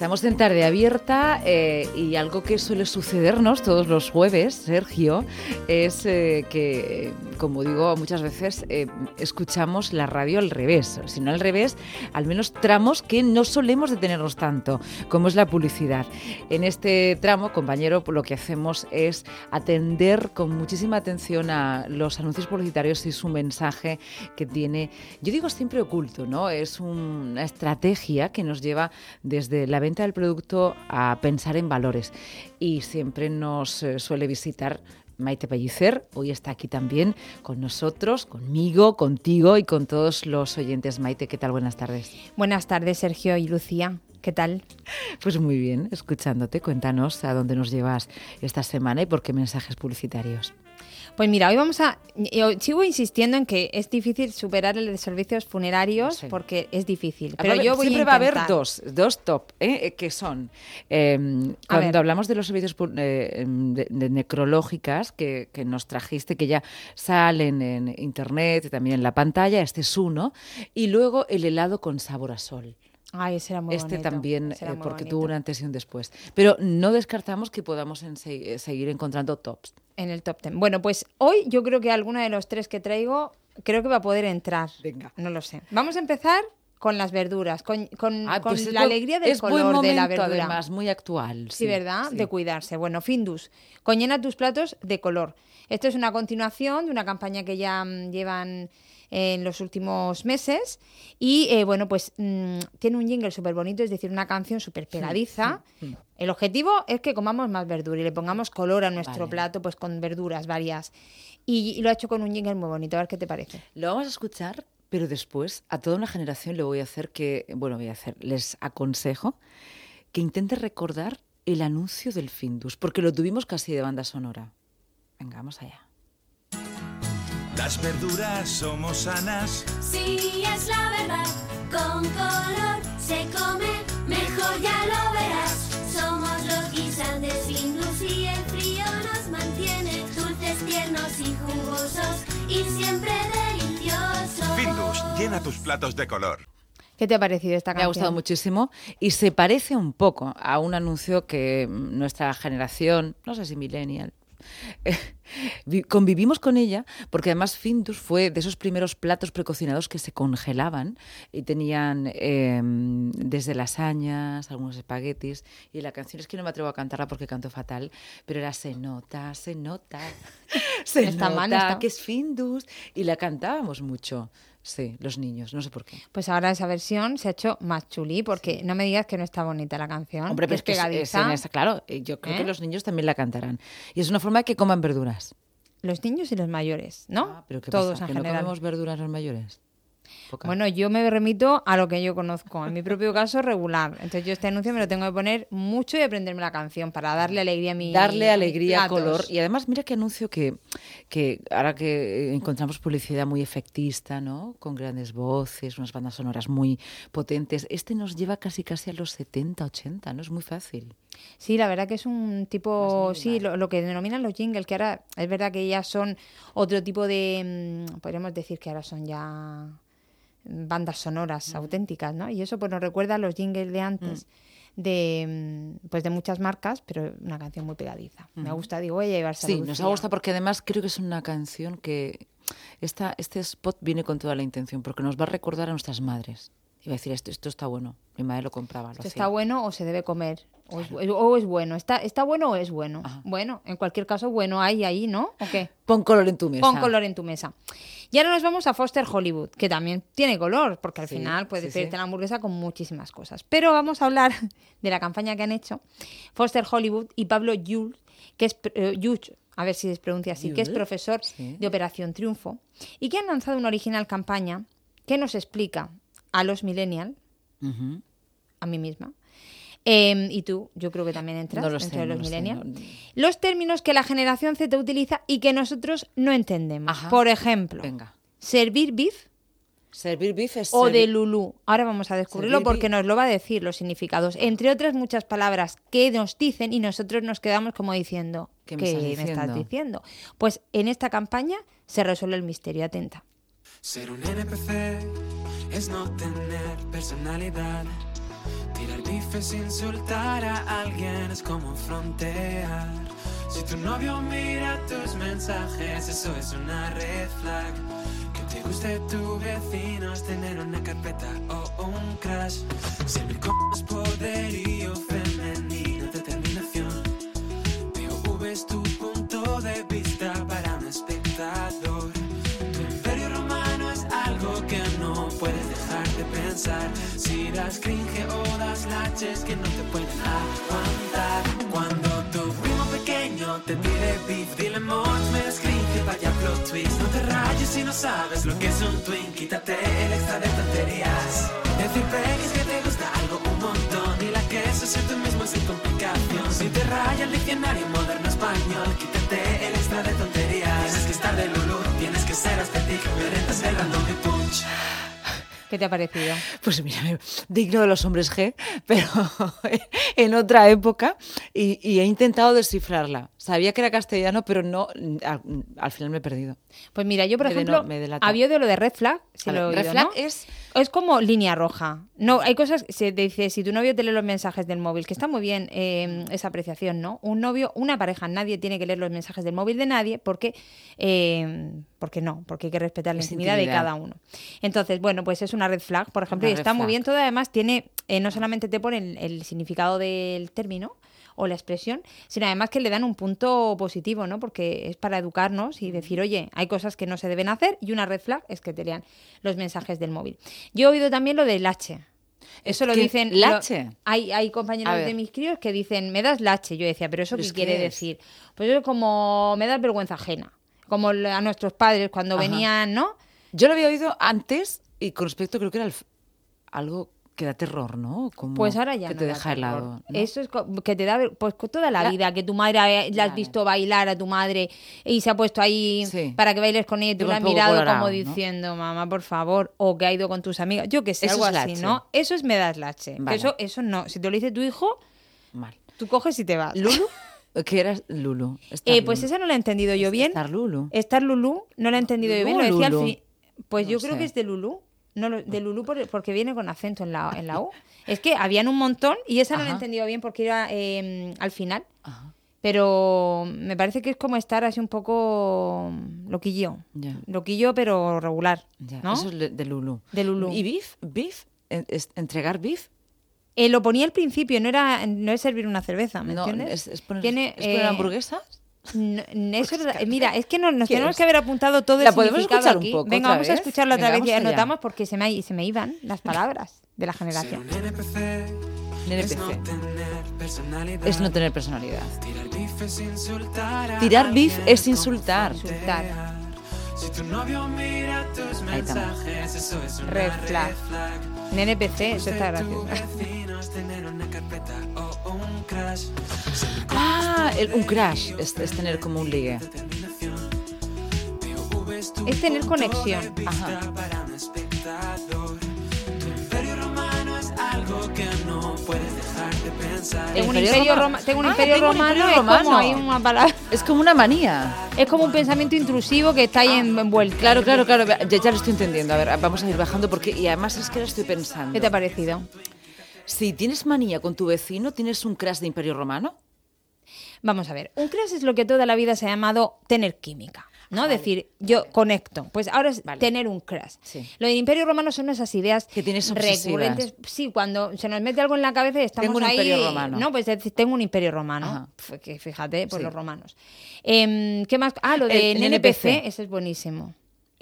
Estamos en tarde abierta eh, y algo que suele sucedernos todos los jueves, Sergio, es eh, que, como digo muchas veces, eh, escuchamos la radio al revés. Si no al revés, al menos tramos que no solemos detenernos tanto, como es la publicidad. En este tramo, compañero, lo que hacemos es atender con muchísima atención a los anuncios publicitarios y su mensaje que tiene, yo digo siempre oculto, ¿no? Es una estrategia que nos lleva desde la venta del producto a pensar en valores. Y siempre nos eh, suele visitar Maite Pellicer, hoy está aquí también con nosotros, conmigo, contigo y con todos los oyentes. Maite, ¿qué tal? Buenas tardes. Buenas tardes, Sergio y Lucía. ¿Qué tal? Pues muy bien, escuchándote. Cuéntanos a dónde nos llevas esta semana y por qué mensajes publicitarios. Pues mira, hoy vamos a. Yo sigo insistiendo en que es difícil superar el de servicios funerarios porque es difícil. Pero yo voy siempre va a haber dos, dos top, ¿eh? Eh, que son. Em, cuando hablamos de los servicios eh, de, necrológicas que, que, nos trajiste, que ya salen en internet y también en la pantalla, este es uno. Y luego el helado con sabor a sol. Ay, ese era muy este también, porque tuvo un antes y un después. Pero no descartamos que podamos seguir encontrando tops en el top ten. Bueno, pues hoy yo creo que alguno de los tres que traigo creo que va a poder entrar. Venga. No lo sé. Vamos a empezar con las verduras, con, con, ah, pues la alegría del color de la verdura. además, muy actual. Sí, ¿verdad? De cuidarse. Bueno, Findus, coñena tus platos de color. Esto es una continuación de una campaña que ya mm, llevan en los últimos meses. Y eh, bueno, pues mm, tiene un jingle súper bonito, es decir, una canción súper pegadiza. El objetivo es que comamos más verdura y le pongamos color a nuestro plato, pues con verduras varias. Y, lo ha hecho con un jingle muy bonito. A ver qué te parece. Lo vamos a escuchar, pero después a toda una generación le voy a hacer que, bueno, voy a hacer, les aconsejo que intente recordar el anuncio del Findus, porque lo tuvimos casi de banda sonora. Venga, vamos allá. Las verduras somos sanas. Sí, es la verdad. Con color se come mejor, ya lo verás. Somos los guisantes Findus y el frío nos mantiene dulces, tiernos y jugosos y siempre deliciosos. Findus, llena tus platos de color. ¿Qué te ha parecido esta canción? Me ha gustado muchísimo y se parece un poco a un anuncio que nuestra generación, no sé si millennial, convivimos con ella porque además Findus fue de esos primeros platos precocinados que se congelaban y tenían em, desde lasañas, algunos espaguetis y la canción es que no me atrevo a cantarla porque canto fatal, pero era se nota, se nota, se está nota que es Findus y la cantábamos mucho. Sí, los niños, no sé por qué. Pues ahora esa versión se ha hecho más chulí, porque no me digas que no está bonita la canción. Hombre, pero es, que es, claro, eh, yo creo que ¿Eh? los niños también la cantarán. Y es una forma de que coman verduras. Los niños y los mayores, ¿no? Ah, pero ¿qué Todos pasa? ¿Que no comemos verduras los mayores? Bueno, yo me remito a lo que yo conozco. En mi propio caso, regular. Entonces yo este anuncio me lo tengo que poner mucho y aprenderme la canción para darle alegría a mi Darle alegría, color. Y además, mira qué anuncio que, que ahora que encontramos publicidad muy efectista, ¿no? Con grandes voces, unas bandas sonoras muy potentes. Este nos lleva casi casi a los 70, 80, ¿no? Es muy fácil. Sí, la verdad que es un tipo, sí, lo, que denominan los jingles, que ahora es verdad que ya son otro tipo de, mm, podríamos decir que ahora son ya bandas sonoras auténticas, ¿no? Y eso pues nos recuerda a los jingles de antes. Mm. de mm, pues de muchas marcas, pero una canción muy pegadiza. Me gusta, digo, voy a llevarse Sí, nos ha gustado porque además creo que es una canción que esta, este spot viene con toda la intención, porque nos va a recordar a nuestras madres. Iba a decir, esto, esto está bueno. Mi madre lo compraba. esto está bueno o se debe comer. O, es, bueno. ¿Está, ¿Está bueno o es bueno? Bueno, en cualquier caso, bueno hay ahí, ¿no? ¿O qué? Pon color en tu mesa. Pon color en tu mesa. Y ahora nos vamos a Foster Hollywood, que también tiene color, porque al final puedes pedirte la hamburguesa con muchísimas cosas. Pero vamos a hablar de la campaña que han hecho Foster Hollywood y Pablo Jules, que es eh, a ver si se pronuncia así, que es profesor de Operación Triunfo, y que han lanzado una original campaña que nos explica a los millennials, a mí misma, em, y tú, yo creo que también entras entre los millennials. Los términos que la generación Z utiliza y que nosotros no entendemos. Por ejemplo, servir beef. Servir beef es O de Lulú. Ahora vamos a descubrirlo porque nos lo va a decir los significados. Entre otras muchas palabras que nos dicen y nosotros nos quedamos como diciendo, ¿qué me, estás, diciendo? Pues en esta campaña se resuelve el misterio. Atenta. Ser un NPC es no tener personalidad. Tirar bife es insultar a alguien, es como frontear. Si tu novio mira tus mensajes, eso es una red flag. Que te guste tu vecino es tener una carpeta o un crash. Si mi es poderío femenino, pensar. Si das cringe o das laches que no te pueden aguantar. Cuando tu primo pequeño te tire beef, dile mod, me das cringe, vaya plot twist. No te rayes si no sabes lo que es un twin, quítate el extra de tonterías. Decir peques que te gusta algo un montón y la que eso es tú mismo sin complicación. Si te raya el diccionario moderno español, quítate el extra de tonterías. Tienes que estar de Lulu, tienes que ser estético, me rentas el random. ¿Qué te ha parecido? Pues mira, digno de los hombres G, pero en otra época y, y he intentado descifrarla. Sabía que era castellano, pero no, al, al final me he perdido. Pues mira, yo por Me ejemplo, me delata. había de lo de red flag, si lo red oído, flag ¿no? es- Es como línea roja. No, hay cosas, se dice, si tu novio te lee los mensajes del móvil, que está muy bien eh, esa apreciación, ¿no? Un novio, una pareja, nadie tiene que leer los mensajes del móvil de nadie porque, eh, porque no, porque hay que respetar la intimidad, de cada uno. Entonces, bueno, pues es una red flag, por ejemplo, Una y está muy bien todo, además tiene, eh, no solamente te pone el, el significado del término, o la expresión, sino además que le dan un punto positivo, ¿no? Porque es para educarnos y decir, oye, hay cosas que no se deben hacer y una red flag es que te lean los mensajes del móvil. Yo he oído también lo del lache. Eso lo dicen. lo- ¿Lache? hay, hay compañeros de mis críos que dicen, me das lache. Yo decía, ¿pero eso ¿Pero qué es quiere es? decir? Pues es como, me das vergüenza ajena. Como a nuestros padres cuando Ajá. venían, ¿no? Yo lo había oído antes y con respecto creo que era el algo que da terror, ¿no? Como Pues ahora ya que no te da deja terror. helado. ¿no? Eso es que te da pues toda la La- vida, que tu madre la has visto bailar a tu madre y se ha puesto ahí Sí. para que bailes con ella y tú la has mirado colorado, como ¿no? diciendo, mamá, por favor, o que ha ido con tus amigas, yo que sé, Eso algo así, lache. ¿no? Eso es me das lache. Que Vale. Eso, eso no. Si te lo dice tu hijo, Mal. tú coges y te vas. ¿Lulu? ¿Qué era Lulu? Eh, pues Lulu. esa no la he entendido yo bien. Star Lulu. Estar Lulú, no la he entendido yo bien. Lo ¿Lulú o decía al Lulu? fin. Pues No yo creo que es de Lulú. No, lo- de Lulú por- porque viene con acento en la, en la U. Es que habían un montón y esa no la he entendido bien porque era eh, al final. Ajá. Pero me parece que es como estar así un poco loquillo. Loquillo, pero regular. ¿no? Eso es de- Lulu. De Lulú. ¿Y beef? ¿Beef? ¿En- es- ¿Entregar beef? Eh, lo ponía al principio, no era no es servir una cerveza, ¿me no, entiendes? ¿Es, es poner, Tiene, ¿es poner eh, hamburguesas? No, eso es verdad. mira, es que no- nos ¿Quieres? tenemos que haber apuntado todo el ¿La podemos escuchar un aquí. poco Venga, vamos a vez? escucharla otra Venga, vez y allá. anotamos porque se me, se me iban las palabras de la generación. un NPC Un es no tener personalidad. Tirar beef es insultar a Tirar beef es insultar. Insultar. Si tu novio mira tus mensajes, eso es una Red flag. NPC, eso está gracioso. Carpeta o un crash. Ah, el- un crash es, es tener como un ligue. es tener conexión. Ajá. para un espectador. Tu imperio romano es algo que no puedes dejar de pensar. Tengo un Imperio roma- tengo un Ah, imperio tengo un romano, imperio es como romano. hay una palabra. Es como una manía. Es como un pensamiento intrusivo que está ahí en- envuelto. Claro, claro, claro. Ya, ya lo estoy entendiendo. A ver, vamos a ir bajando porque... Y además es que ahora estoy pensando. ¿Qué te ha parecido? Si tienes manía con tu vecino, ¿tienes un crash de Imperio Romano? Vamos a ver, un crush es lo que toda la vida se ha llamado tener química. ¿no? Decir, yo conecto. Pues ahora es Vale. tener un crush. Sí. Lo del Imperio Romano son esas ideas Que tienes recurrentes. Sí, cuando se nos mete algo en la cabeza y estamos Tengo un ahí. imperio romano. No, pues decir, tengo un imperio romano. Ajá. Pf, que fíjate, pues Sí. los romanos. Em, ¿Qué más? Ah, lo El- de NPC, NPC. ese es buenísimo.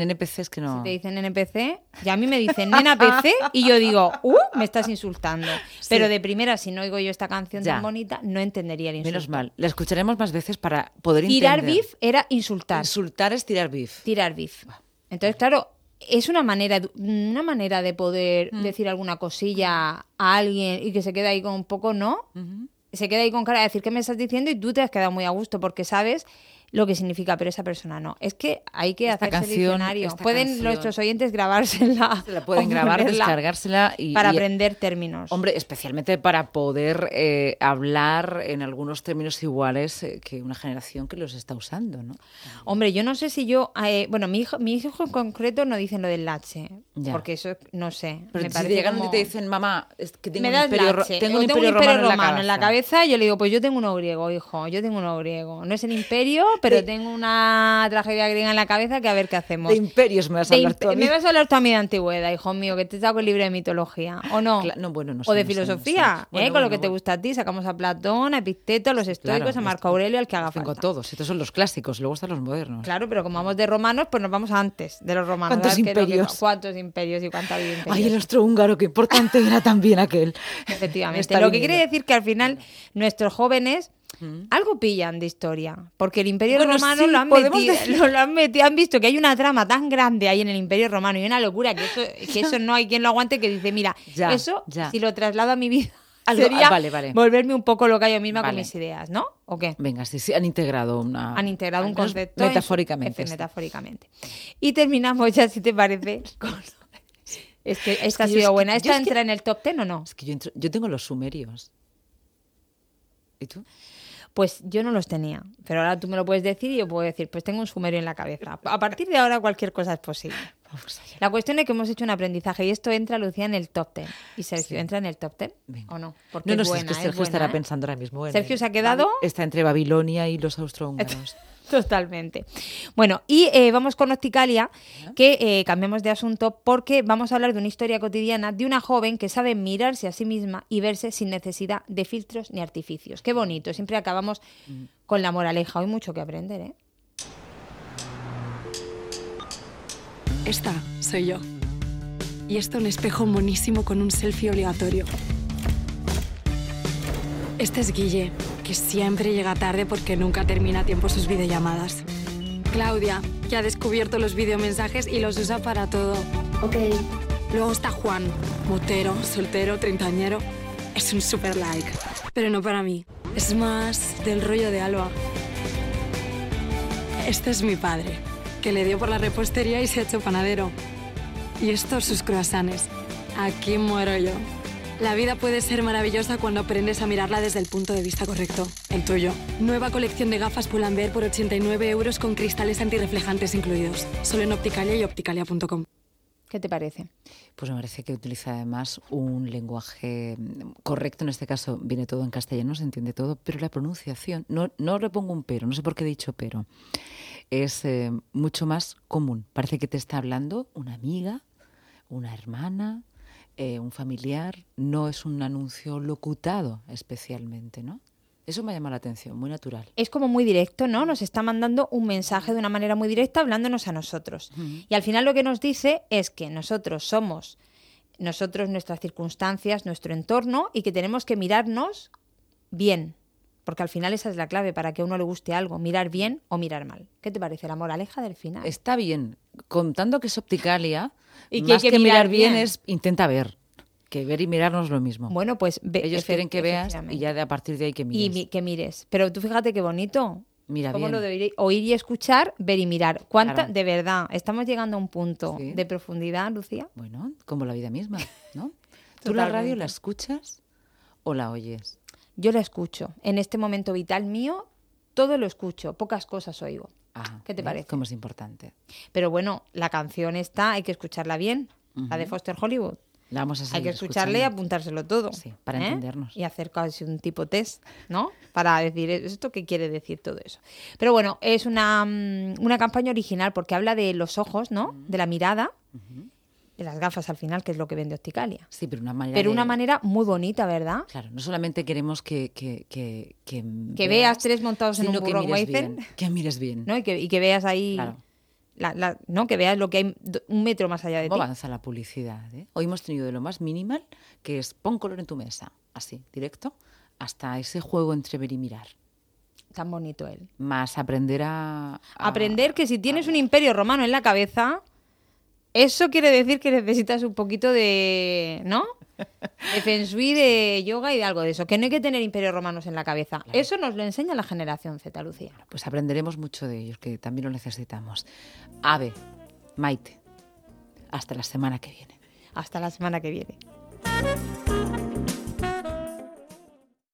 NPC es que no... Si te dicen NPC, y a mí me dicen nena PC, y yo digo, ¡uh! Me estás insultando. Pero de primera, si no oigo yo esta canción Ya. tan bonita, no entendería el insulto. Menos mal. La escucharemos más veces para poder Tirar entender. beef era insultar. Insultar es tirar beef. tirar beef. Entonces, claro, es una manera, de- una manera de poder Mm. decir alguna cosilla a alguien y que se quede ahí con un poco, ¿no? Se queda ahí con cara de decir qué me estás diciendo y tú te has quedado muy a gusto porque sabes lo que significa, pero esa persona no. Es que hay que Esta hacerse canción- diccionario. Pueden canción- nuestros oyentes grabársela. Se la pueden grabar, descargársela y... Para y- aprender términos. Hombre, especialmente para poder eh, hablar en algunos términos iguales eh, que una generación que los está usando, ¿no? Hombre, yo no sé si yo. eh, bueno, mi hijo, mis hijos en concreto no dicen lo del lache. Ya. Porque eso no sé. Pero me si parece te llegan como- y te dicen, mamá, es que tengo me un imperio, lache, tengo un imperio, romano, en la cabeza, yo le digo, pues yo tengo uno griego, hijo, yo tengo uno griego. No es el imperio, pero De- tengo una tragedia griega en la cabeza que a ver qué hacemos. De imperios me vas a hablar tú a mí. Me vas a hablar tú a mí de antigüedad, hijo mío, que te saco el libro de mitología, ¿o no? No, bueno, no o de no sé, no sé. filosofía, ¿eh? Bueno, con lo que te gusta a ti. Sacamos a Platón, a Epicteto, a los estoicos, Claro, a Marco Aurelio, al que haga Tengo falta. todos, estos son los clásicos, luego están los modernos. Claro, pero como vamos de romanos, pues nos vamos antes de los romanos. ¿Cuántos imperios? ¿Cuántos imperios y cuánta vida imperios? Ay, el austrohúngaro, qué importante era también aquel. Efectivamente. Está Lo que quiere decir que al final nuestros jóvenes algo pillan de historia. Porque el Imperio Bueno, Romano sí, lo, han metido, decir- lo, lo han metido, han visto que hay una trama tan grande ahí en el Imperio Romano y una locura que eso, que eso no hay quien lo aguante que dice, mira, Ya, eso ya. si lo traslado a mi vida Algo- sería ah, vale, vale. volverme un poco loca yo misma con mis ideas, ¿no? ¿O qué? Venga, sí, sí, han integrado una... han integrado un concepto su- Metafóricamente. metafóricamente. Y terminamos ya, si te parece, con... Es que esta ha sido buena. ¿Esta que- entra en el top ten o no? Es que yo, entro- yo tengo los sumerios. ¿Y tú? Pues yo no los tenía, pero ahora tú me lo puedes decir y yo puedo decir, pues tengo un sumerio en la cabeza. A partir de ahora cualquier cosa es posible. Vamos allá. La cuestión es que hemos hecho un aprendizaje y esto entra, Lucía, en el top ten. ¿Y Sergio entra en el top ten Venga. o no? Porque No, no, es buena, es que Sergio buena, estará ¿eh? pensando ahora mismo. en Sergio el- se ha quedado- Está entre Babilonia y los austrohúngaros. Totalmente. Bueno, y eh, vamos con Opticalia, que eh, cambiamos de asunto porque vamos a hablar de una historia cotidiana de una joven que sabe mirarse a sí misma y verse sin necesidad de filtros ni artificios. Qué bonito, siempre acabamos con la moraleja. Hay mucho que aprender, ¿eh? Esta soy yo. Y esto un espejo monísimo con un selfie obligatorio. Este es Guille, que siempre llega tarde porque nunca termina a tiempo sus videollamadas. Claudia, que ha descubierto los videomensajes y los usa para todo. Ok. Luego está Juan, motero, soltero, treintañero. Es un super like. Pero no para mí. Es más del rollo de Alba. Este es mi padre, que le dio por la repostería y se ha hecho panadero. Y estos sus croissants. Aquí muero yo. La vida puede ser maravillosa cuando aprendes a mirarla desde el punto de vista correcto, el tuyo. Nueva colección de gafas Pull&Bear por 89 euros con cristales antirreflejantes incluidos. Solo en Opticalia y opticalia.com. ¿Qué te parece? Pues me parece que utiliza además un lenguaje correcto. En este caso viene todo en castellano, se entiende todo, pero la pronunciación, no, no le pongo un pero, no sé por qué he dicho pero, es eh, mucho más común. Parece que te está hablando una amiga, una hermana, eh, un familiar. No es un anuncio locutado especialmente, ¿no? Eso me llama la atención, muy natural. Es como muy directo, ¿no? Nos está mandando un mensaje de una manera muy directa hablándonos a nosotros. Y al final lo que nos dice es que nosotros somos nosotros, nuestras circunstancias, nuestro entorno y que tenemos que mirarnos bien. Porque al final esa es la clave para que a uno le guste algo, mirar bien o mirar mal. ¿Qué te parece la moraleja del final? Está bien, contando que es opticalia, Y que hay que que, mirar mirar bien, bien. es intenta ver, que ver y mirar no es lo mismo. Bueno, pues ve- Ellos quieren que veas y ya de a partir de ahí que Y mires. mi- que mires. Pero tú fíjate qué bonito. Mira Como bien. lo de oír, y escuchar, ver y mirar. ¿Cuánta, Claro. de verdad, estamos llegando a un punto Sí. de profundidad, Lucía? Bueno, como la vida misma, ¿no? ¿Tú la radio la escuchas o la oyes? Yo la escucho. En este momento vital mío, todo lo escucho, pocas cosas oigo. Ah, ¿Qué te parece? Como es importante. Pero bueno, la canción está, hay que escucharla bien. La de Foster Hollywood. La vamos a Hay que escucharle y apuntárselo todo. Sí, para ¿eh? entendernos. Y hacer casi un tipo test, ¿no? Para decir esto qué quiere decir todo eso. Pero bueno, es una, mm, una campaña original porque habla de los ojos, ¿no? De la mirada, de las gafas al final, que es lo que vende Opticalia. Sí, pero una manera Pero de- una manera muy bonita, ¿verdad? Claro, no solamente queremos que... Que, que, que, Que veas tres montados en un que burro, como mires bien. Que mires bien. ¿no? Y que, y que veas ahí, Claro. La- la- ¿no? Que veas lo que hay un metro más allá de ¿Cómo ti. avanza la publicidad? eh? Hoy hemos tenido de lo más minimal, que es pon color en tu mesa, así, directo, hasta ese juego entre ver y mirar. Tan bonito él. Más aprender a... a- Aprender que si tienes un imperio romano en la cabeza, Eso quiere decir que necesitas un poquito de. ¿No? De feng shui, de yoga y de algo de eso. Que no hay que tener imperios romanos en la cabeza. Eso nos lo enseña la generación Z, Lucía. Pues aprenderemos mucho de ellos, que también lo necesitamos. Ave, Maite, hasta la semana que viene. Hasta la semana que viene.